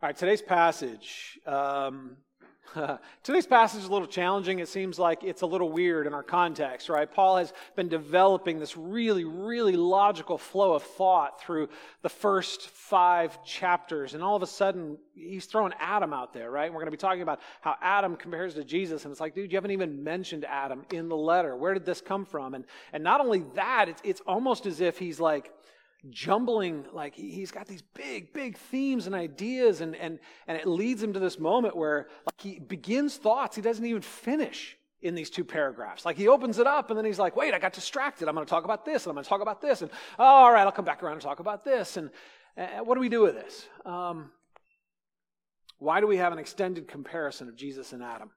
All right, today's passage. Um, today's passage is a little challenging. It seems like it's a little weird in our context, right? Paul has been developing this really, really logical flow of thought through the first five chapters, and all of a sudden he's throwing Adam out there, right? And we're going to be talking about how Adam compares to Jesus, and it's like, dude, you haven't even mentioned Adam in the letter. Where did this come from? And and not only that, it's it's almost as if he's like jumbling like he's got these big big themes and ideas and and and it leads him to this moment where like he begins thoughts he doesn't even finish in these two paragraphs. Like he opens it up and then he's like wait i got distracted. I'm going to talk about this and i'm going to talk about this and oh, all right i'll come back around and talk about this. And what do we do with this? Um, why do we have an extended comparison of jesus and adam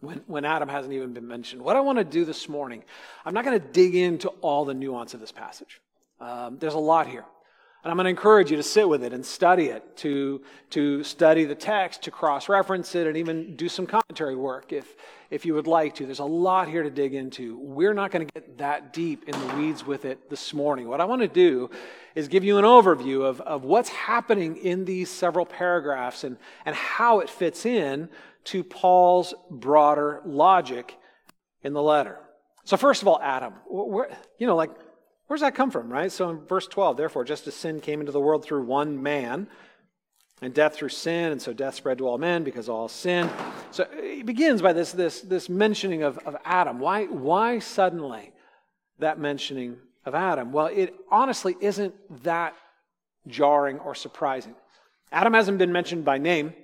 when, when adam hasn't even been mentioned? What i want to do this morning i'm not going to dig into all the nuance of this passage um, there's a lot here. And I'm going to encourage you to sit with it and study it, to, to study the text, to cross reference it, and even do some commentary work if, if you would like to. There's a lot here to dig into. We're not going to get that deep in the weeds with it this morning. What I want to do is give you an overview of, of what's happening in these several paragraphs and, and how it fits in to Paul's broader logic in the letter. So, first of all, Adam. you know, like where does that come from, right? So in verse 12, therefore, just as sin came into the world through one man, and death through sin, and so death spread to all men because all sinned. So he begins by this, this, this mentioning of, of Adam. Why, why suddenly that mentioning of Adam? Well, it honestly isn't that jarring or surprising. Adam hasn't been mentioned by name,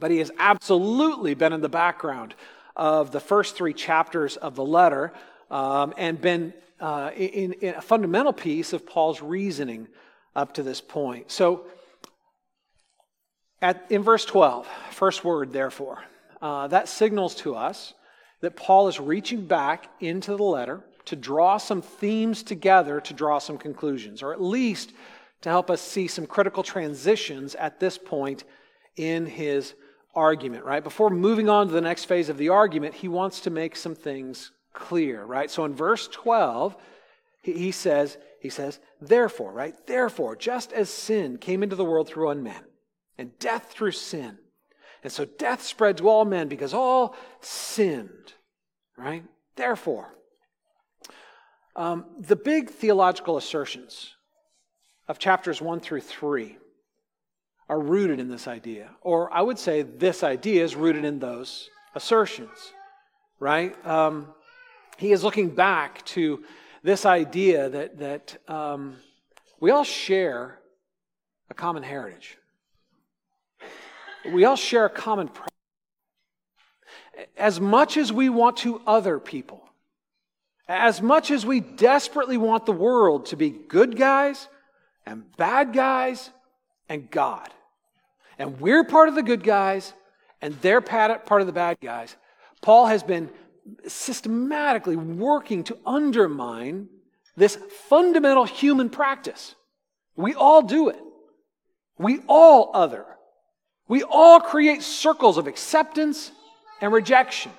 but he has absolutely been in the background of the first three chapters of the letter um, and been uh, in, in, a fundamental piece of Paul's reasoning up to this point. So, at, in verse 12, first word, therefore, uh, that signals to us that Paul is reaching back into the letter to draw some themes together to draw some conclusions, or at least to help us see some critical transitions at this point in his argument, right? Before moving on to the next phase of the argument, he wants to make some things clear, right? So in verse 12, he says, he says, therefore, right? Therefore, just as sin came into the world through one man, and death through sin, and so death spread to all men because all sinned, right? Therefore, um, the big theological assertions of chapters 1 through 3 are rooted in this idea. Or I would say this idea is rooted in those assertions, right? Um, he is looking back to this idea that, that um, we all share a common heritage. We all share a common problem. As much as we want to other people, as much as we desperately want the world to be good guys and bad guys and God, and we're part of the good guys and they're part of the bad guys, Paul has been systematically working to undermine this fundamental human practice. We all do it. We all other. We all create circles of acceptance and rejection,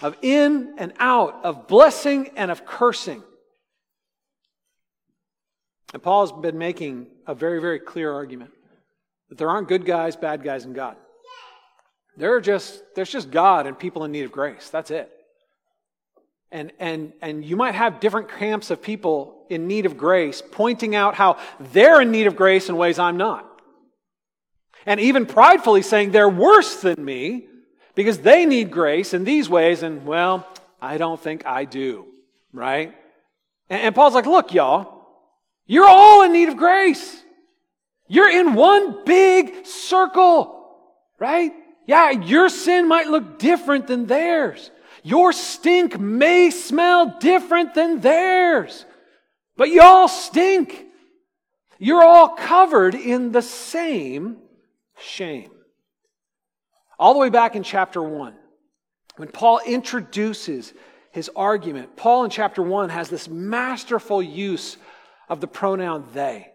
of in and out, of blessing and of cursing. And Paul has been making a very, very clear argument that there aren't good guys, bad guys, and God. There are just, there's just God and people in need of grace. That's it. And, and, and you might have different camps of people in need of grace pointing out how they're in need of grace in ways I'm not. And even pridefully saying they're worse than me because they need grace in these ways, and well, I don't think I do, right? And, and Paul's like, look, y'all, you're all in need of grace. You're in one big circle, right? Yeah, your sin might look different than theirs. Your stink may smell different than theirs, but y'all stink. You're all covered in the same shame. All the way back in chapter 1, when Paul introduces his argument, Paul in chapter 1 has this masterful use of the pronoun they.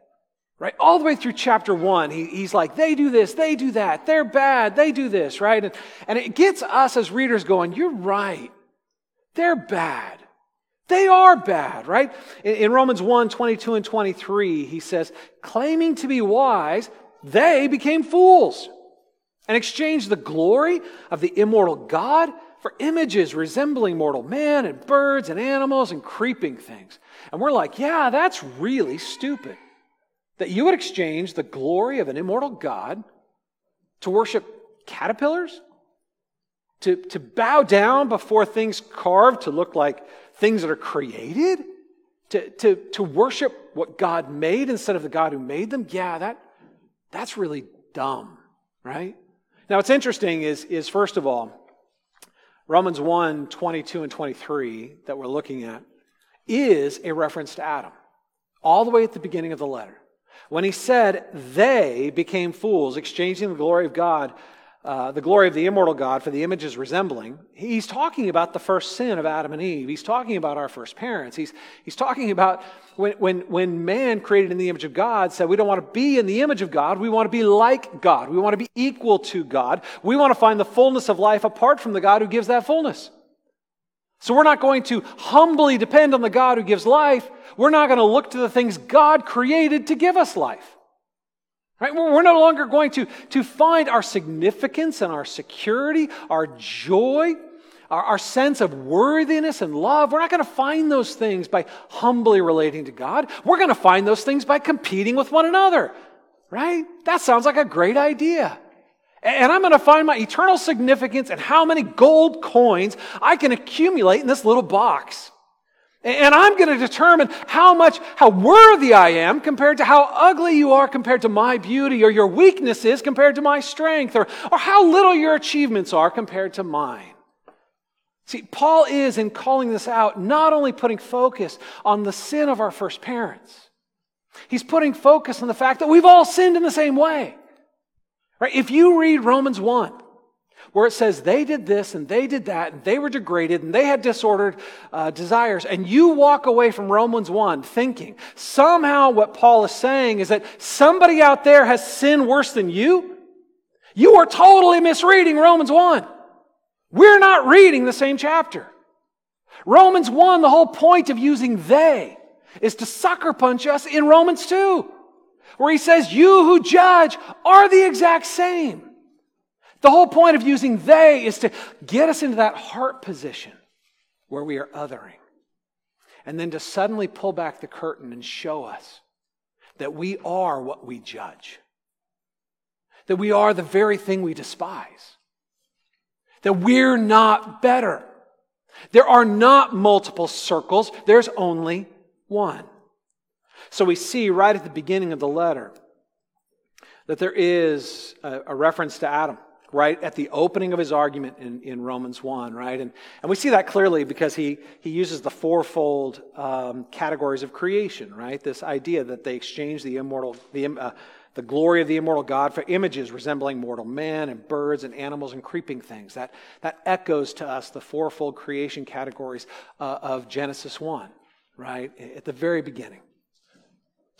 Right? All the way through chapter one, he, he's like, they do this, they do that, they're bad, they do this, right? And, and it gets us as readers going, you're right. They're bad. They are bad, right? In, in Romans 1 22 and 23, he says, claiming to be wise, they became fools and exchanged the glory of the immortal God for images resembling mortal man and birds and animals and creeping things. And we're like, yeah, that's really stupid. That you would exchange the glory of an immortal God to worship caterpillars? To, to bow down before things carved to look like things that are created? To, to, to worship what God made instead of the God who made them? Yeah, that, that's really dumb, right? Now, what's interesting is, is first of all, Romans 1 22 and 23 that we're looking at is a reference to Adam, all the way at the beginning of the letter. When he said, they became fools, exchanging the glory of God uh, the glory of the immortal God for the images resembling, he's talking about the first sin of Adam and Eve. He's talking about our first parents. He's, he's talking about when, when, when man created in the image of God said, we don't want to be in the image of God. We want to be like God. We want to be equal to God. We want to find the fullness of life apart from the God who gives that fullness. So we're not going to humbly depend on the God who gives life. We're not going to look to the things God created to give us life. Right? We're no longer going to, to find our significance and our security, our joy, our, our sense of worthiness and love. We're not going to find those things by humbly relating to God. We're going to find those things by competing with one another. Right? That sounds like a great idea. And I'm going to find my eternal significance and how many gold coins I can accumulate in this little box. And I'm going to determine how much, how worthy I am compared to how ugly you are compared to my beauty or your weaknesses compared to my strength or, or how little your achievements are compared to mine. See, Paul is, in calling this out, not only putting focus on the sin of our first parents, he's putting focus on the fact that we've all sinned in the same way. Right? If you read Romans 1, where it says they did this and they did that and they were degraded and they had disordered uh, desires. And you walk away from Romans 1 thinking somehow what Paul is saying is that somebody out there has sinned worse than you. You are totally misreading Romans 1. We're not reading the same chapter. Romans 1, the whole point of using they is to sucker punch us in Romans 2, where he says, You who judge are the exact same. The whole point of using they is to get us into that heart position where we are othering. And then to suddenly pull back the curtain and show us that we are what we judge, that we are the very thing we despise, that we're not better. There are not multiple circles, there's only one. So we see right at the beginning of the letter that there is a, a reference to Adam right at the opening of his argument in, in Romans 1, right? And, and we see that clearly because he, he uses the fourfold um, categories of creation, right? This idea that they exchange the immortal, the, uh, the glory of the immortal God for images resembling mortal man and birds and animals and creeping things. That, that echoes to us the fourfold creation categories uh, of Genesis 1, right? At the very beginning.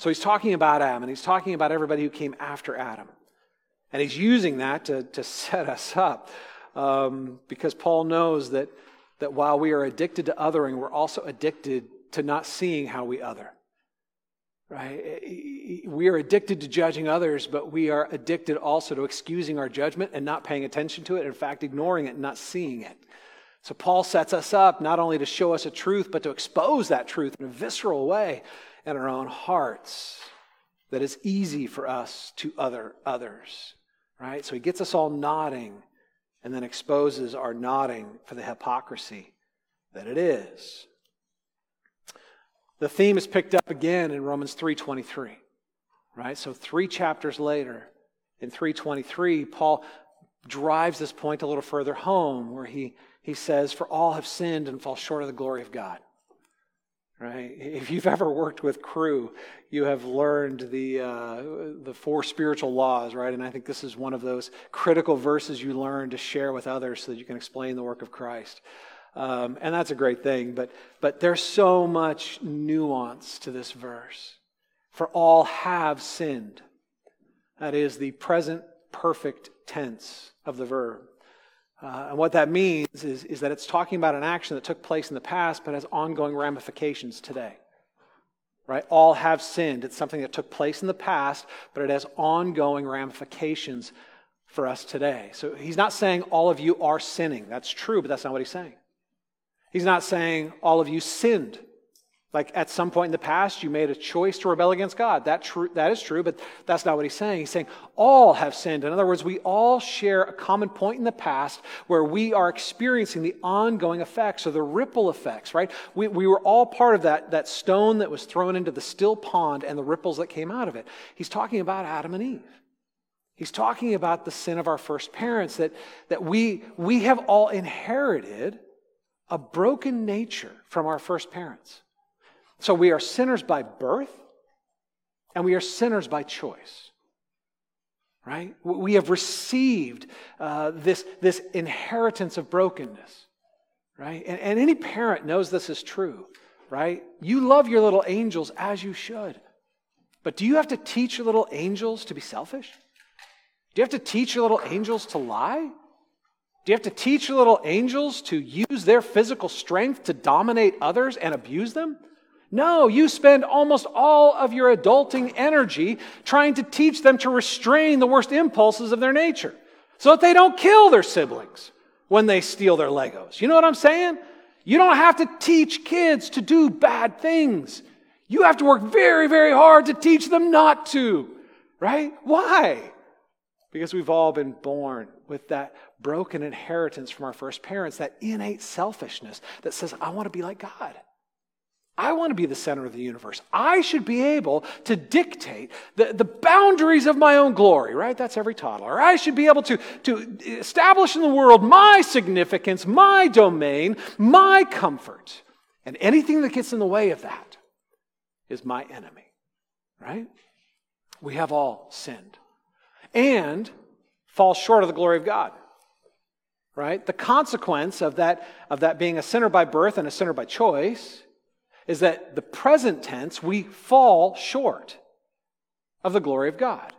So he's talking about Adam and he's talking about everybody who came after Adam. And he's using that to, to set us up um, because Paul knows that, that while we are addicted to othering, we're also addicted to not seeing how we other. Right? Eh, eh, eh, we are addicted to judging others, but we are addicted also to excusing our judgment and not paying attention to it, in fact, ignoring it and not seeing it. So Paul sets us up not only to show us a truth, but to expose that truth in a visceral way in our own hearts that is easy for us to other others right? So he gets us all nodding and then exposes our nodding for the hypocrisy that it is. The theme is picked up again in Romans 3:23. Right? So 3 chapters later in 323 Paul drives this point a little further home where he he says for all have sinned and fall short of the glory of God right? If you've ever worked with Cru, you have learned the, uh, the four spiritual laws, right? And I think this is one of those critical verses you learn to share with others so that you can explain the work of Christ. Um, and that's a great thing, but, but there's so much nuance to this verse. For all have sinned. That is the present perfect tense of the verb. Uh, and what that means is, is that it's talking about an action that took place in the past but has ongoing ramifications today. right? All have sinned. It's something that took place in the past, but it has ongoing ramifications for us today. So he's not saying all of you are sinning. That's true, but that's not what he's saying. He's not saying all of you sinned. Like at some point in the past, you made a choice to rebel against God. That, that is true, but that's not what he's saying. He's saying all have sinned. In other words, we all share a common point in the past where we are experiencing the ongoing effects or the ripple effects, right? We, we were all part of that, that stone that was thrown into the still pond and the ripples that came out of it. He's talking about Adam and Eve. He's talking about the sin of our first parents, that, that we, we have all inherited a broken nature from our first parents. So we are sinners by birth, and we are sinners by choice. Right? We have received uh, this, this inheritance of brokenness. Right? And, and any parent knows this is true. Right? You love your little angels as you should. But do you have to teach your little angels to be selfish? Do you have to teach your little angels to lie? Do you have to teach your little angels to use their physical strength to dominate others and abuse them? No, you spend almost all of your adulting energy trying to teach them to restrain the worst impulses of their nature so that they don't kill their siblings when they steal their Legos. You know what I'm saying? You don't have to teach kids to do bad things. You have to work very, very hard to teach them not to, right? Why? Because we've all been born with that broken inheritance from our first parents, that innate selfishness that says, I want to be like God. I want to be the center of the universe. I should be able to dictate the, the boundaries of my own glory, right? That's every toddler. I should be able to, to establish in the world my significance, my domain, my comfort. And anything that gets in the way of that is my enemy, right? We have all sinned and fall short of the glory of God right the consequence of that of that being a sinner by birth and a sinner by choice is that the present tense, we fall short of the glory of God.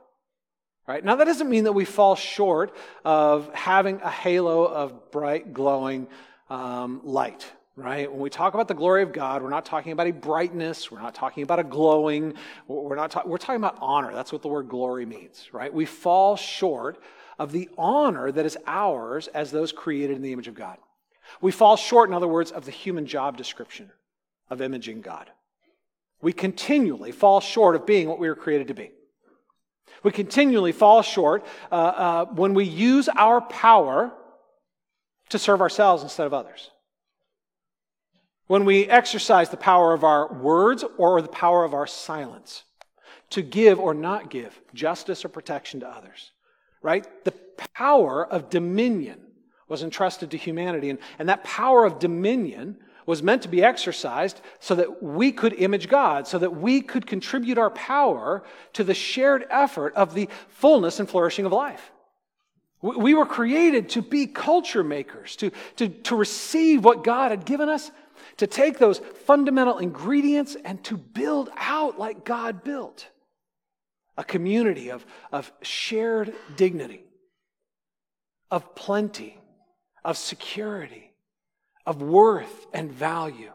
Right? Now, that doesn't mean that we fall short of having a halo of bright, glowing um, light. Right? When we talk about the glory of God, we're not talking about a brightness. We're not talking about a glowing. We're, not ta- we're talking about honor. That's what the word glory means. Right? We fall short of the honor that is ours as those created in the image of God. We fall short, in other words, of the human job description of imaging God. We continually fall short of being what we were created to be. We continually fall short uh, uh, when we use our power to serve ourselves instead of others. When we exercise the power of our words or the power of our silence to give or not give justice or protection to others. Right? The power of dominion was entrusted to humanity. And, and that power of dominion was meant to be exercised so that we could image God, so that we could contribute our power to the shared effort of the fullness and flourishing of life. We were created to be culture makers, to, to, to receive what God had given us, to take those fundamental ingredients and to build out like God built a community of, of shared dignity, of plenty, of security of worth and value,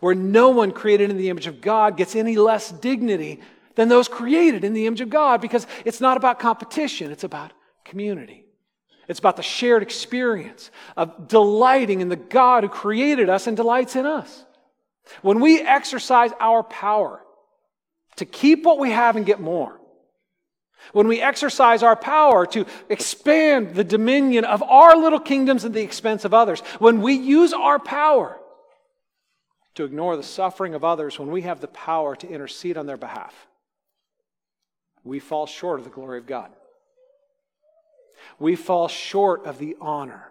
where no one created in the image of God gets any less dignity than those created in the image of God because it's not about competition, it's about community. It's about the shared experience of delighting in the God who created us and delights in us. When we exercise our power to keep what we have and get more, when we exercise our power to expand the dominion of our little kingdoms at the expense of others, when we use our power to ignore the suffering of others, when we have the power to intercede on their behalf, we fall short of the glory of God. We fall short of the honor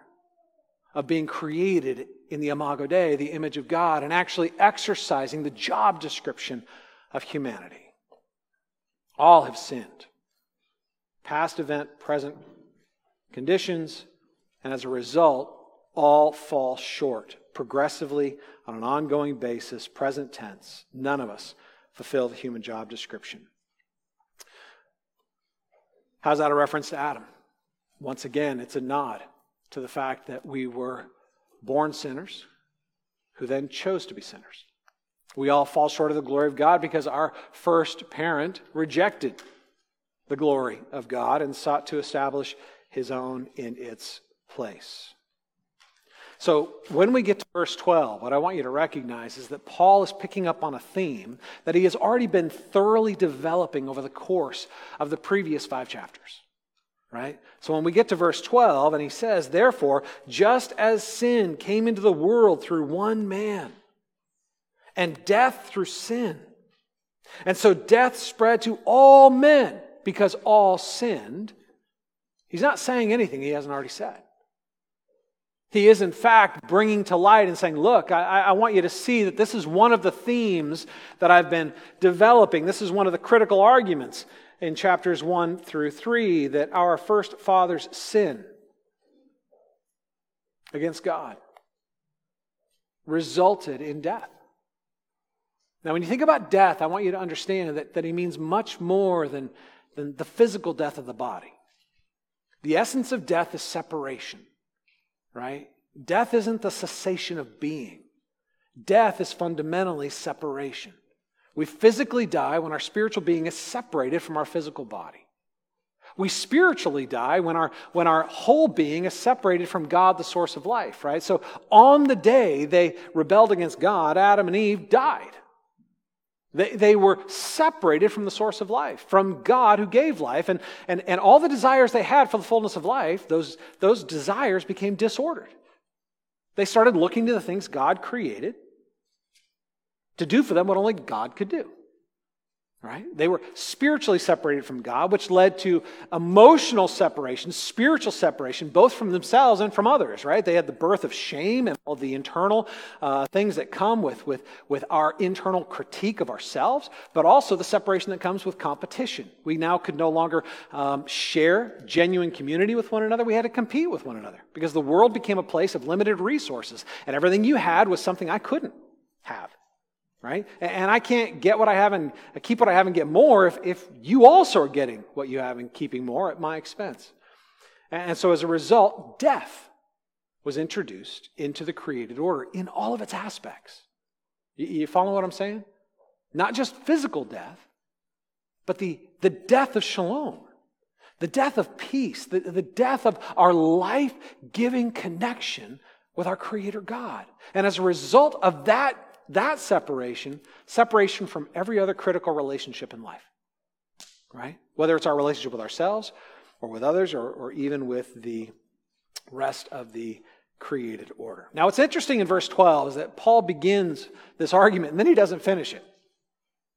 of being created in the Imago Dei, the image of God, and actually exercising the job description of humanity. All have sinned past event, present conditions, and as a result, all fall short progressively on an ongoing basis, present tense. None of us fulfill the human job description. How's that a reference to Adam? Once again, it's a nod to the fact that we were born sinners who then chose to be sinners. We all fall short of the glory of God because our first parent rejected the glory of God and sought to establish his own in its place. So, when we get to verse 12, what I want you to recognize is that Paul is picking up on a theme that he has already been thoroughly developing over the course of the previous five chapters. Right? So, when we get to verse 12, and he says, Therefore, just as sin came into the world through one man, and death through sin, and so death spread to all men because all sinned, he's not saying anything he hasn't already said. He is, in fact, bringing to light and saying, Look, I, I, want you to see that this is one of the themes that I've been developing. This is one of the critical arguments in chapters 1 through 3 that our first fathers' sin against God resulted in death. Now, when you think about death, I want you to understand that, that he means much more than, than the physical death of the body. The essence of death is separation right? Death isn't the cessation of being, death is fundamentally separation. We physically die when our spiritual being is separated from our physical body. We spiritually die when our, when our whole being is separated from God, the source of life, right? So on the day they rebelled against God, Adam and Eve died. They, they were separated from the source of life, from God who gave life. And, and, and all the desires they had for the fullness of life, those, those desires became disordered. They started looking to the things God created to do for them what only God could do right? They were spiritually separated from God, which led to emotional separation, spiritual separation, both from themselves and from others, right? They had the birth of shame and all the internal uh, things that come with, with, with our internal critique of ourselves, but also the separation that comes with competition. We now could no longer um, share genuine community with one another. We had to compete with one another because the world became a place of limited resources, and everything you had was something I couldn't have right? And I can't get what I have and keep what I have and get more if, if you also are getting what you have and keeping more at my expense. And so as a result, death was introduced into the created order in all of its aspects. You, follow what I'm saying? Not just physical death, but the, the death of shalom, the death of peace, the, the death of our life giving connection with our Creator God. And as a result of that that separation, separation from every other critical relationship in life, right? Whether it's our relationship with ourselves or with others or, or even with the rest of the created order. Now, what's interesting in verse 12 is that Paul begins this argument and then he doesn't finish it,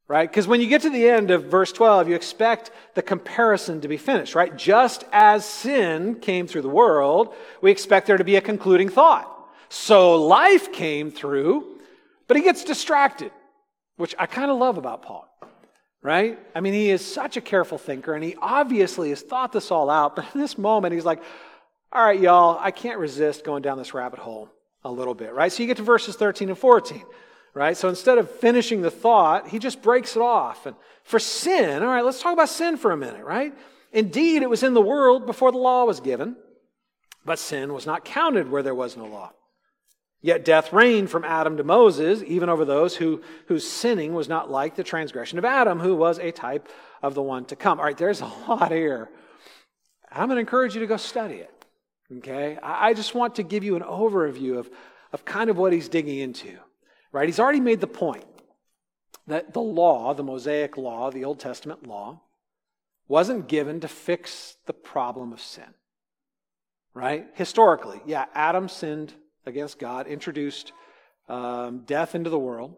right? Because when you get to the end of verse 12, you expect the comparison to be finished, right? Just as sin came through the world, we expect there to be a concluding thought. So life came through but he gets distracted, which I kind of love about Paul, right? I mean, he is such a careful thinker, and he obviously has thought this all out, but in this moment, he's like, all right, y'all, I can't resist going down this rabbit hole a little bit, right? So you get to verses 13 and 14, right? So instead of finishing the thought, he just breaks it off. And for sin, all right, let's talk about sin for a minute, right? Indeed, it was in the world before the law was given, but sin was not counted where there was no law. Yet death reigned from Adam to Moses, even over those who, whose sinning was not like the transgression of Adam, who was a type of the one to come. All right, there's a lot here. I'm going to encourage you to go study it. Okay? I, just want to give you an overview of, of kind of what he's digging into. Right? He's already made the point that the law, the Mosaic law, the Old Testament law, wasn't given to fix the problem of sin. Right? Historically, yeah, Adam sinned against God, introduced um, death into the world.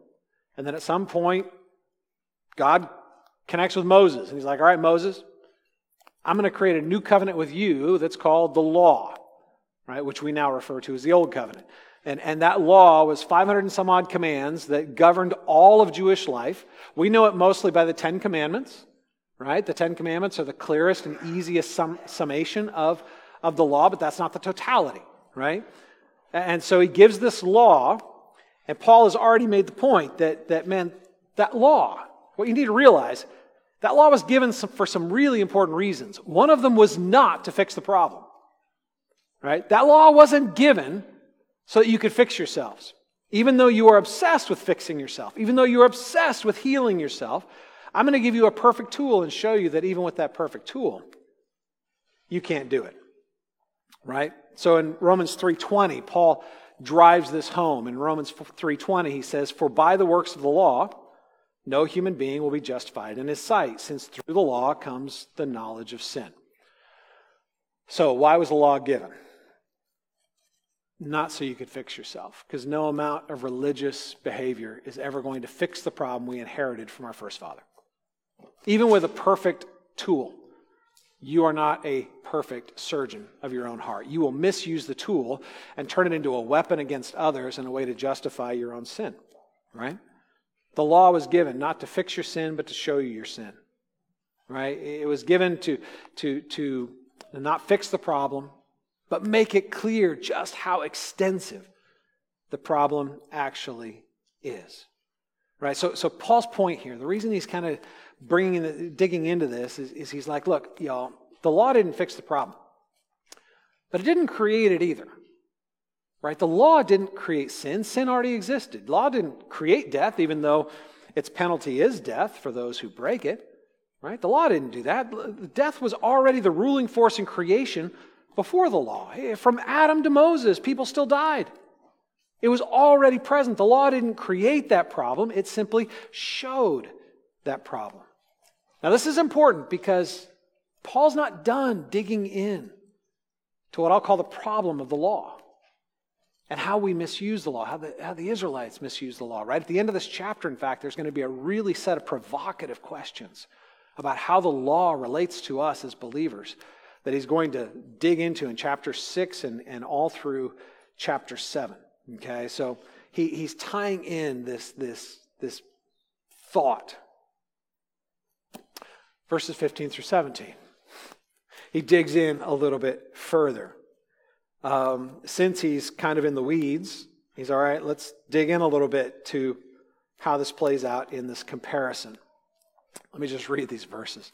And then at some point, God connects with Moses. And he's like, All right, Moses, I'm going to create a new covenant with you that's called the law, right? Which we now refer to as the Old Covenant. And, and that law was 500 and some odd commands that governed all of Jewish life. We know it mostly by the Ten Commandments, right? The Ten Commandments are the clearest and easiest sum, summation of, of the law, but that's not the totality, right? And so he gives this law, and Paul has already made the point that, that man, that law, what you need to realize, that law was given some, for some really important reasons. One of them was not to fix the problem. Right? That law wasn't given so that you could fix yourselves. Even though you are obsessed with fixing yourself, even though you're obsessed with healing yourself, I'm going to give you a perfect tool and show you that even with that perfect tool, you can't do it. Right? So in Romans 3:20, Paul drives this home. In Romans 3:20, he says, "For by the works of the law, no human being will be justified in his sight, since through the law comes the knowledge of sin." So, why was the law given? Not so you could fix yourself, because no amount of religious behavior is ever going to fix the problem we inherited from our first father. Even with a perfect tool, you are not a perfect surgeon of your own heart. You will misuse the tool and turn it into a weapon against others and a way to justify your own sin, right? The law was given not to fix your sin, but to show you your sin, right? It was given to, to, to not fix the problem, but make it clear just how extensive the problem actually is. Right? So, so Paul's point here, the reason he's kind of bringing the, digging into this is, is he's like, look, y'all, the law didn't fix the problem, but it didn't create it either. Right? The law didn't create sin. Sin already existed. Law didn't create death, even though its penalty is death for those who break it. Right? The law didn't do that. Death was already the ruling force in creation before the law. Eh, from Adam to Moses, people still died. It was already present. The law didn't create that problem, it simply showed that problem. Now, this is important because Paul's not done digging in to what I'll call the problem of the law and how we misuse the law, how the, how the Israelites misuse the law. Right at the end of this chapter, in fact, there's going to be a really set of provocative questions about how the law relates to us as believers that he's going to dig into in chapter 6 and, and all through chapter 7. Okay, so he, he's tying in this, this, this thought. Verses 15 through 17. He digs in a little bit further. Um, since he's kind of in the weeds, he's all right, let's dig in a little bit to how this plays out in this comparison. Let me just read these verses.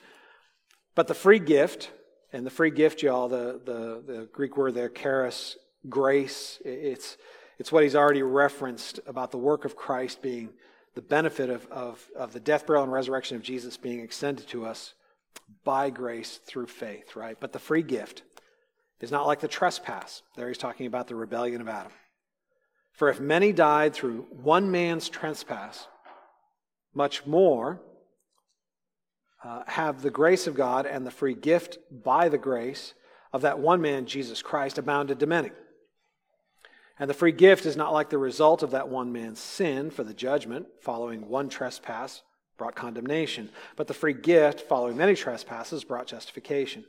But the free gift, and the free gift, y'all, the, the, the Greek word there, charis, grace, it's, it's what he's already referenced about the work of Christ being the benefit of, of, of the death, burial, and resurrection of Jesus being extended to us by grace through faith, right? But the free gift is not like the trespass. There he's talking about the rebellion of Adam. For if many died through one man's trespass, much more uh, have the grace of God and the free gift by the grace of that one man, Jesus Christ, abounded to many. And the free gift is not like the result of that one man's sin for the judgment, following one trespass brought condemnation, but the free gift, following many trespasses, brought justification.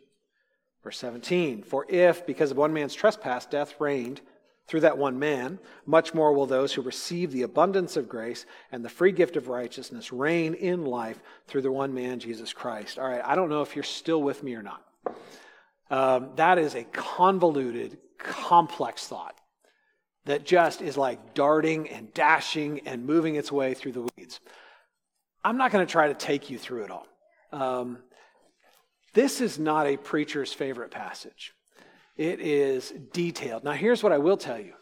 Verse 17 For if, because of one man's trespass, death reigned through that one man, much more will those who receive the abundance of grace and the free gift of righteousness reign in life through the one man, Jesus Christ. All right, I don't know if you're still with me or not. Um, that is a convoluted, complex thought that just is like darting and dashing and moving its way through the weeds. I'm not going to try to take you through it all. Um, this is not a preacher's favorite passage. It is detailed. Now, here's what I will tell you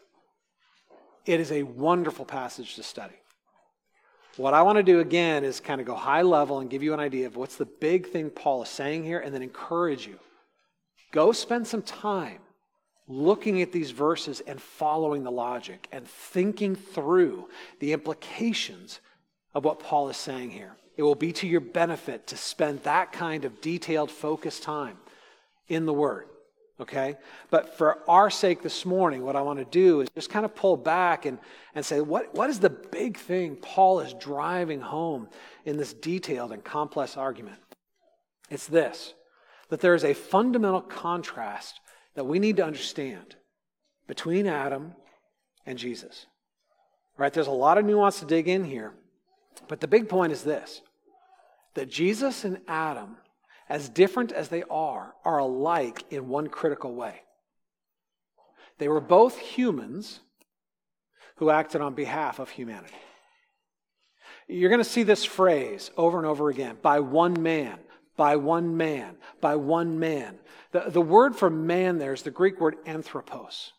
it is a wonderful passage to study. What I want to do again is kind of go high level and give you an idea of what's the big thing Paul is saying here, and then encourage you. Go spend some time looking at these verses and following the logic and thinking through the implications of what Paul is saying here. It will be to your benefit to spend that kind of detailed, focused time in the Word okay? But for our sake this morning, what I want to do is just kind of pull back and, and say, what, what is the big thing Paul is driving home in this detailed and complex argument? It's this that there is a fundamental contrast that we need to understand between Adam and Jesus. Right? There's a lot of nuance to dig in here, but the big point is this that Jesus and Adam as different as they are, are alike in one critical way. They were both humans who acted on behalf of humanity. You're going to see this phrase over and over again by one man, by one man, by one man. The, the word for man there is the Greek word anthropos.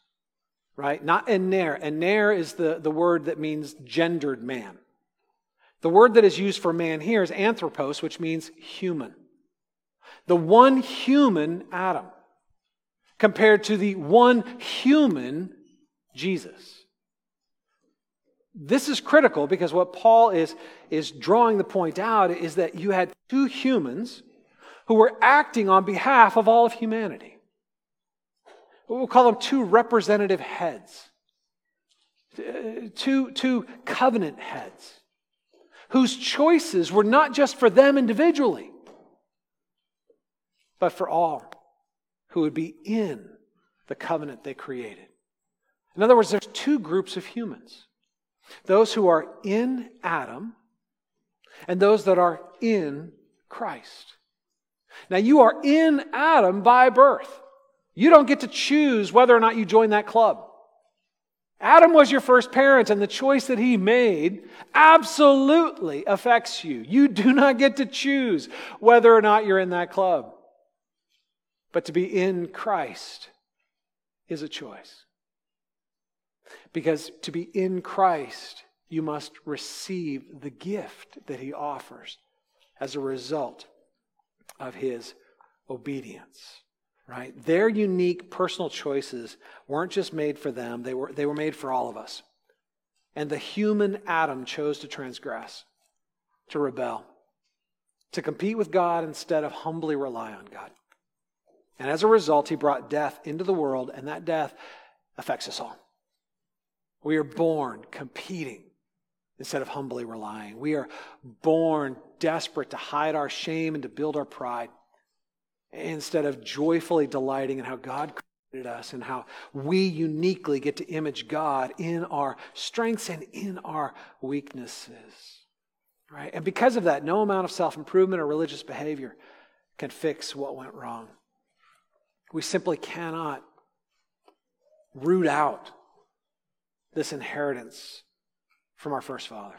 right? Not aner. Aner is the, the word that means gendered man. The word that is used for man here is anthropos, which means human. The one human Adam compared to the one human Jesus. This is critical because what Paul is, is drawing the point out is that you had two humans who were acting on behalf of all of humanity. We'll call them two representative heads, two, two covenant heads, whose choices were not just for them individually, but for all who would be in the covenant they created. In other words, there's two groups of humans those who are in Adam and those that are in Christ. Now, you are in Adam by birth. You don't get to choose whether or not you join that club. Adam was your first parent, and the choice that he made absolutely affects you. You do not get to choose whether or not you're in that club. But to be in Christ is a choice. Because to be in Christ, you must receive the gift that he offers as a result of his obedience. Right? Their unique personal choices weren't just made for them, they were, they were made for all of us. And the human Adam chose to transgress, to rebel, to compete with God instead of humbly rely on God. And as a result, he brought death into the world, and that death affects us all. We are born competing instead of humbly relying. We are born desperate to hide our shame and to build our pride instead of joyfully delighting in how God created us and how we uniquely get to image God in our strengths and in our weaknesses. Right? And because of that, no amount of self improvement or religious behavior can fix what went wrong. We simply cannot root out this inheritance from our first father.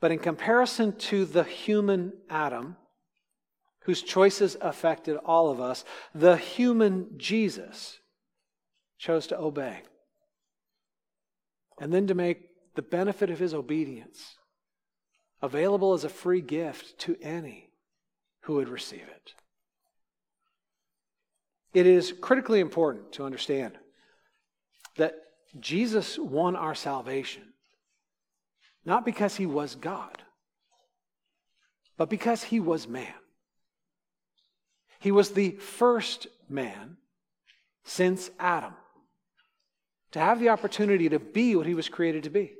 But in comparison to the human Adam, whose choices affected all of us, the human Jesus chose to obey. And then to make the benefit of his obedience available as a free gift to any who would receive it. It is critically important to understand that Jesus won our salvation not because he was God, but because he was man. He was the first man since Adam to have the opportunity to be what he was created to be,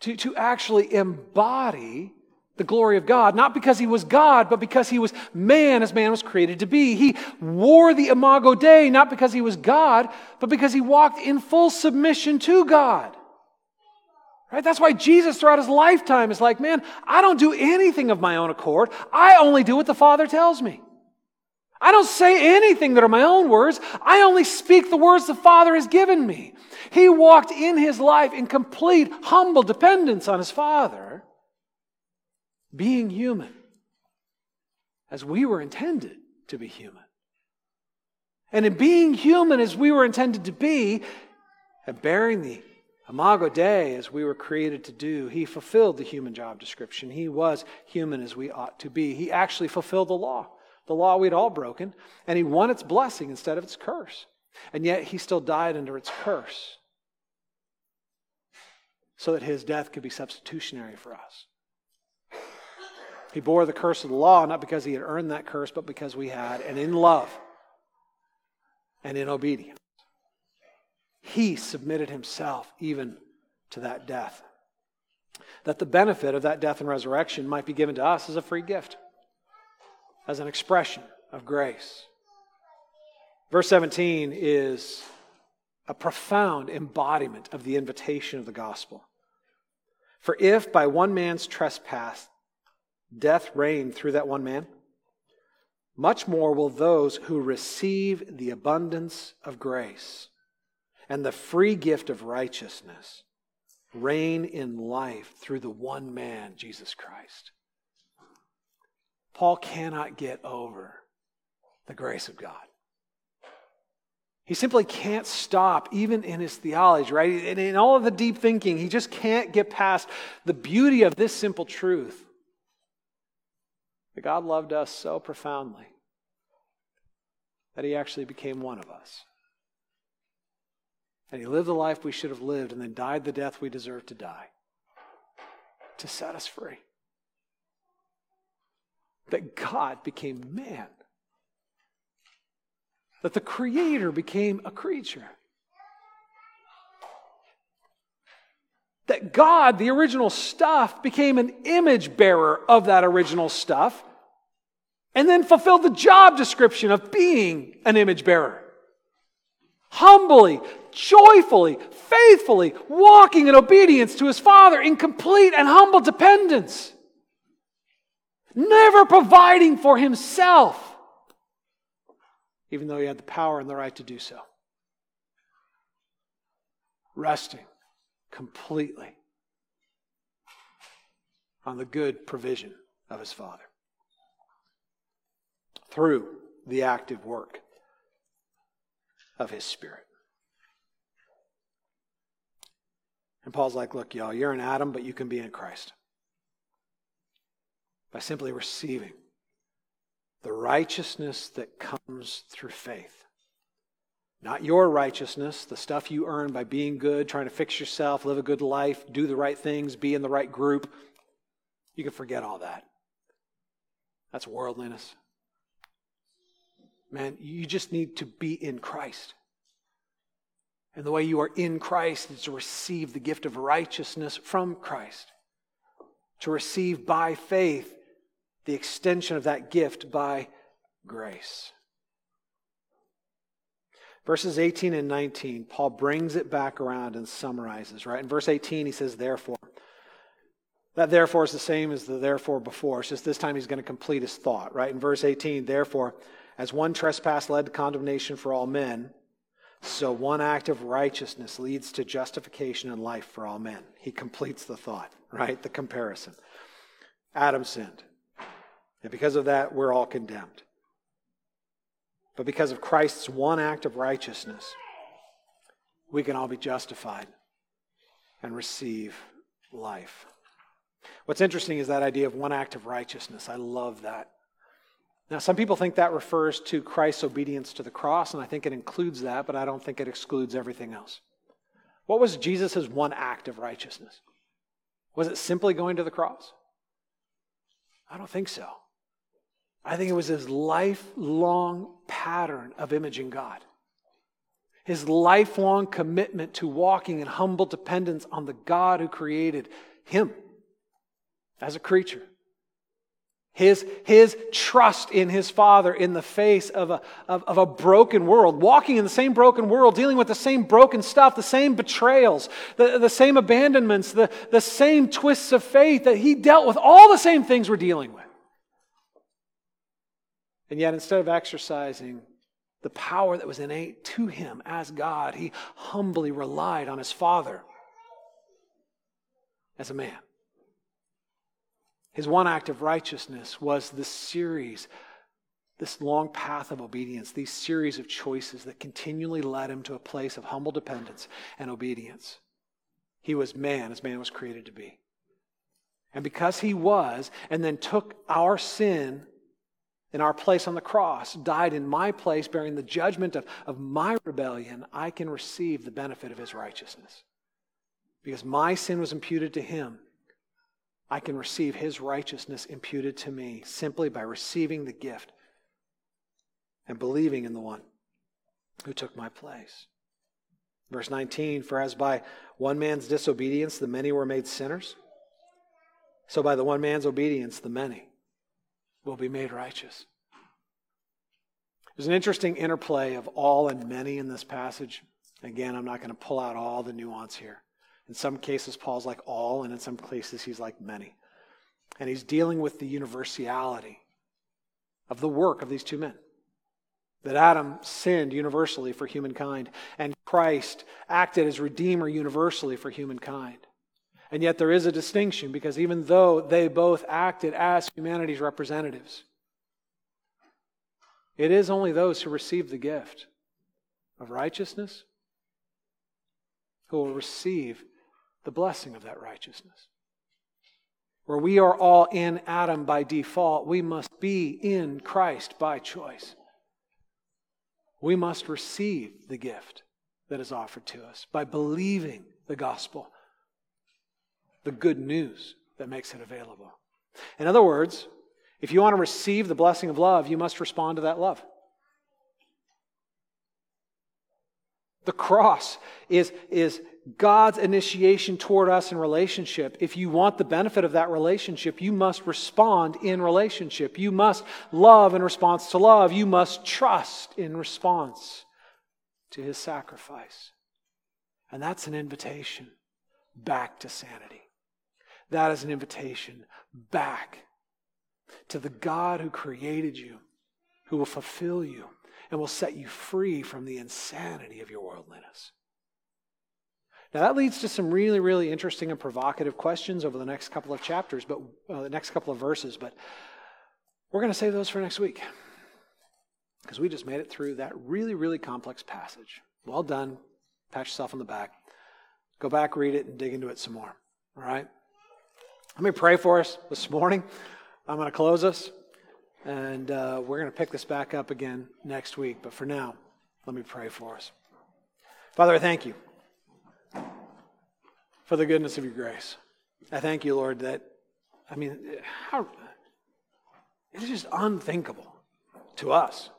to, to actually embody the glory of God, not because he was God, but because he was man as man was created to be. He wore the imago Dei, not because he was God, but because he walked in full submission to God. Right? That's why Jesus throughout his lifetime is like, man, I don't do anything of my own accord. I only do what the Father tells me. I don't say anything that are my own words. I only speak the words the Father has given me. He walked in his life in complete humble dependence on his Father being human as we were intended to be human. And in being human as we were intended to be, and bearing the Imago Dei as we were created to do, he fulfilled the human job description. He was human as we ought to be. He actually fulfilled the law, the law we'd all broken, and he won its blessing instead of its curse. And yet he still died under its curse so that his death could be substitutionary for us. He bore the curse of the law, not because he had earned that curse, but because we had, and in love and in obedience. He submitted himself even to that death. That the benefit of that death and resurrection might be given to us as a free gift, as an expression of grace. Verse 17 is a profound embodiment of the invitation of the gospel. For if by one man's trespass death reigned through that one man, much more will those who receive the abundance of grace and the free gift of righteousness reign in life through the one man, Jesus Christ. Paul cannot get over the grace of God. He simply can't stop, even in his theology, right? In all of the deep thinking, he just can't get past the beauty of this simple truth that God loved us so profoundly that he actually became one of us. And he lived the life we should have lived and then died the death we deserve to die to set us free. That God became man that the Creator became a creature. That God, the original stuff, became an image bearer of that original stuff and then fulfilled the job description of being an image bearer. Humbly, joyfully, faithfully, walking in obedience to his Father in complete and humble dependence. Never providing for himself even though he had the power and the right to do so. Resting completely on the good provision of his Father through the active work of his Spirit. And Paul's like, look, y'all, you're in Adam, but you can be in Christ. By simply receiving the righteousness that comes through faith. Not your righteousness, the stuff you earn by being good, trying to fix yourself, live a good life, do the right things, be in the right group. You can forget all that. That's worldliness. Man, you just need to be in Christ. And the way you are in Christ is to receive the gift of righteousness from Christ, to receive by faith the extension of that gift by grace. Verses 18 and 19, Paul brings it back around and summarizes, right? In verse 18, he says, therefore. That therefore is the same as the therefore before. It's just this time he's going to complete his thought, right? In verse 18, therefore, as one trespass led to condemnation for all men, so one act of righteousness leads to justification and life for all men. He completes the thought, right? The comparison. Adam sinned. And because of that, we're all condemned. But because of Christ's one act of righteousness, we can all be justified and receive life. What's interesting is that idea of one act of righteousness. I love that. Now, some people think that refers to Christ's obedience to the cross, and I think it includes that, but I don't think it excludes everything else. What was Jesus' one act of righteousness? Was it simply going to the cross? I don't think so. I think it was his lifelong pattern of imaging God. His lifelong commitment to walking in humble dependence on the God who created him as a creature. His, his trust in his Father in the face of a, of, of a broken world, walking in the same broken world, dealing with the same broken stuff, the same betrayals, the, the same abandonments, the, the same twists of faith that he dealt with, all the same things we're dealing with. And yet, instead of exercising the power that was innate to him as God, he humbly relied on his Father as a man. His one act of righteousness was this series, this long path of obedience, these series of choices that continually led him to a place of humble dependence and obedience. He was man as man was created to be. And because he was, and then took our sin in our place on the cross, died in my place, bearing the judgment of, of my rebellion, I can receive the benefit of his righteousness. Because my sin was imputed to him, I can receive his righteousness imputed to me simply by receiving the gift and believing in the one who took my place. Verse 19 For as by one man's disobedience the many were made sinners, so by the one man's obedience the many will be made righteous. There's an interesting interplay of all and many in this passage. Again, I'm not going to pull out all the nuance here. In some cases, Paul's like all, and in some cases, he's like many. And he's dealing with the universality of the work of these two men. That Adam sinned universally for humankind, and Christ acted as Redeemer universally for humankind. And yet there is a distinction because even though they both acted as humanity's representatives, it is only those who receive the gift of righteousness who will receive the blessing of that righteousness. Where we are all in Adam by default, we must be in Christ by choice. We must receive the gift that is offered to us by believing the gospel, the good news that makes it available. In other words, if you want to receive the blessing of love, you must respond to that love. The cross is, is God's initiation toward us in relationship. If you want the benefit of that relationship, you must respond in relationship. You must love in response to love. You must trust in response to his sacrifice. And that's an invitation back to sanity. That is an invitation back to the God who created you, who will fulfill you, and will set you free from the insanity of your worldliness. Now, that leads to some really, really interesting and provocative questions over the next couple of chapters, but uh, the next couple of verses. But we're going to save those for next week because we just made it through that really, really complex passage. Well done. Pat yourself on the back. Go back, read it, and dig into it some more. All right? Let me pray for us this morning. I'm going to close us. And uh, we're going to pick this back up again next week. But for now, let me pray for us. Father, I thank you for the goodness of your grace. I thank you, Lord, that, I mean, how, it's just unthinkable to us.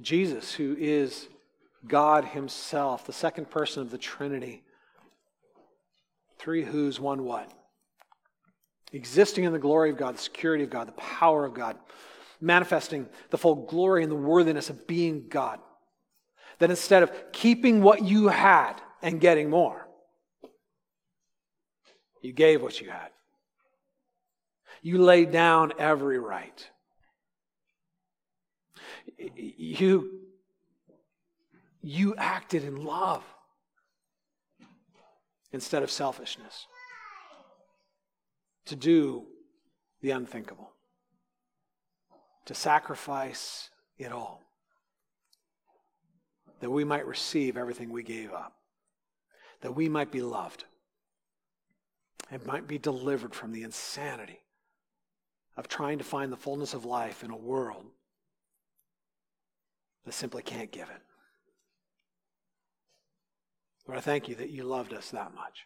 Jesus, who is God Himself, the second person of the Trinity, three who's, one what? existing in the glory of God, the security of God, the power of God, manifesting the full glory and the worthiness of being God. That instead of keeping what you had and getting more, you gave what you had. You laid down every right. You, you acted in love instead of selfishness to do the unthinkable, to sacrifice it all, that we might receive everything we gave up, that we might be loved, and might be delivered from the insanity of trying to find the fullness of life in a world that simply can't give it. Lord, I thank you that you loved us that much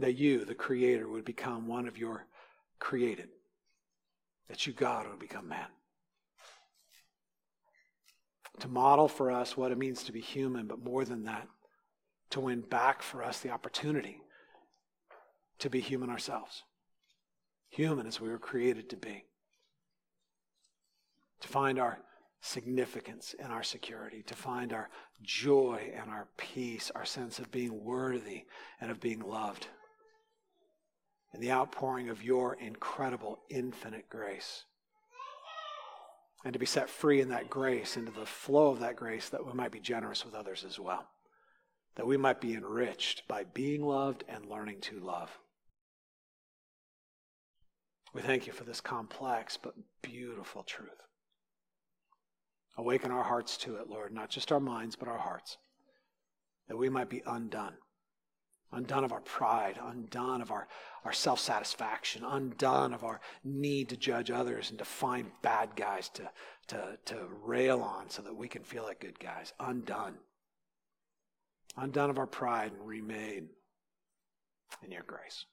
that you, the Creator, would become one of your created, that you, God, would become man. To model for us what it means to be human, but more than that, to win back for us the opportunity to be human ourselves. Human as we were created to be. To find our significance in our security, to find our joy and our peace, our sense of being worthy and of being loved and the outpouring of your incredible, infinite grace. And to be set free in that grace, into the flow of that grace, that we might be generous with others as well. That we might be enriched by being loved and learning to love. We thank you for this complex but beautiful truth. Awaken our hearts to it, Lord, not just our minds, but our hearts, that we might be undone undone of our pride, undone of our, our self satisfaction, undone of our need to judge others and to find bad guys to, to, to rail on so that we can feel like good guys. Undone. Undone of our pride and remade in your grace.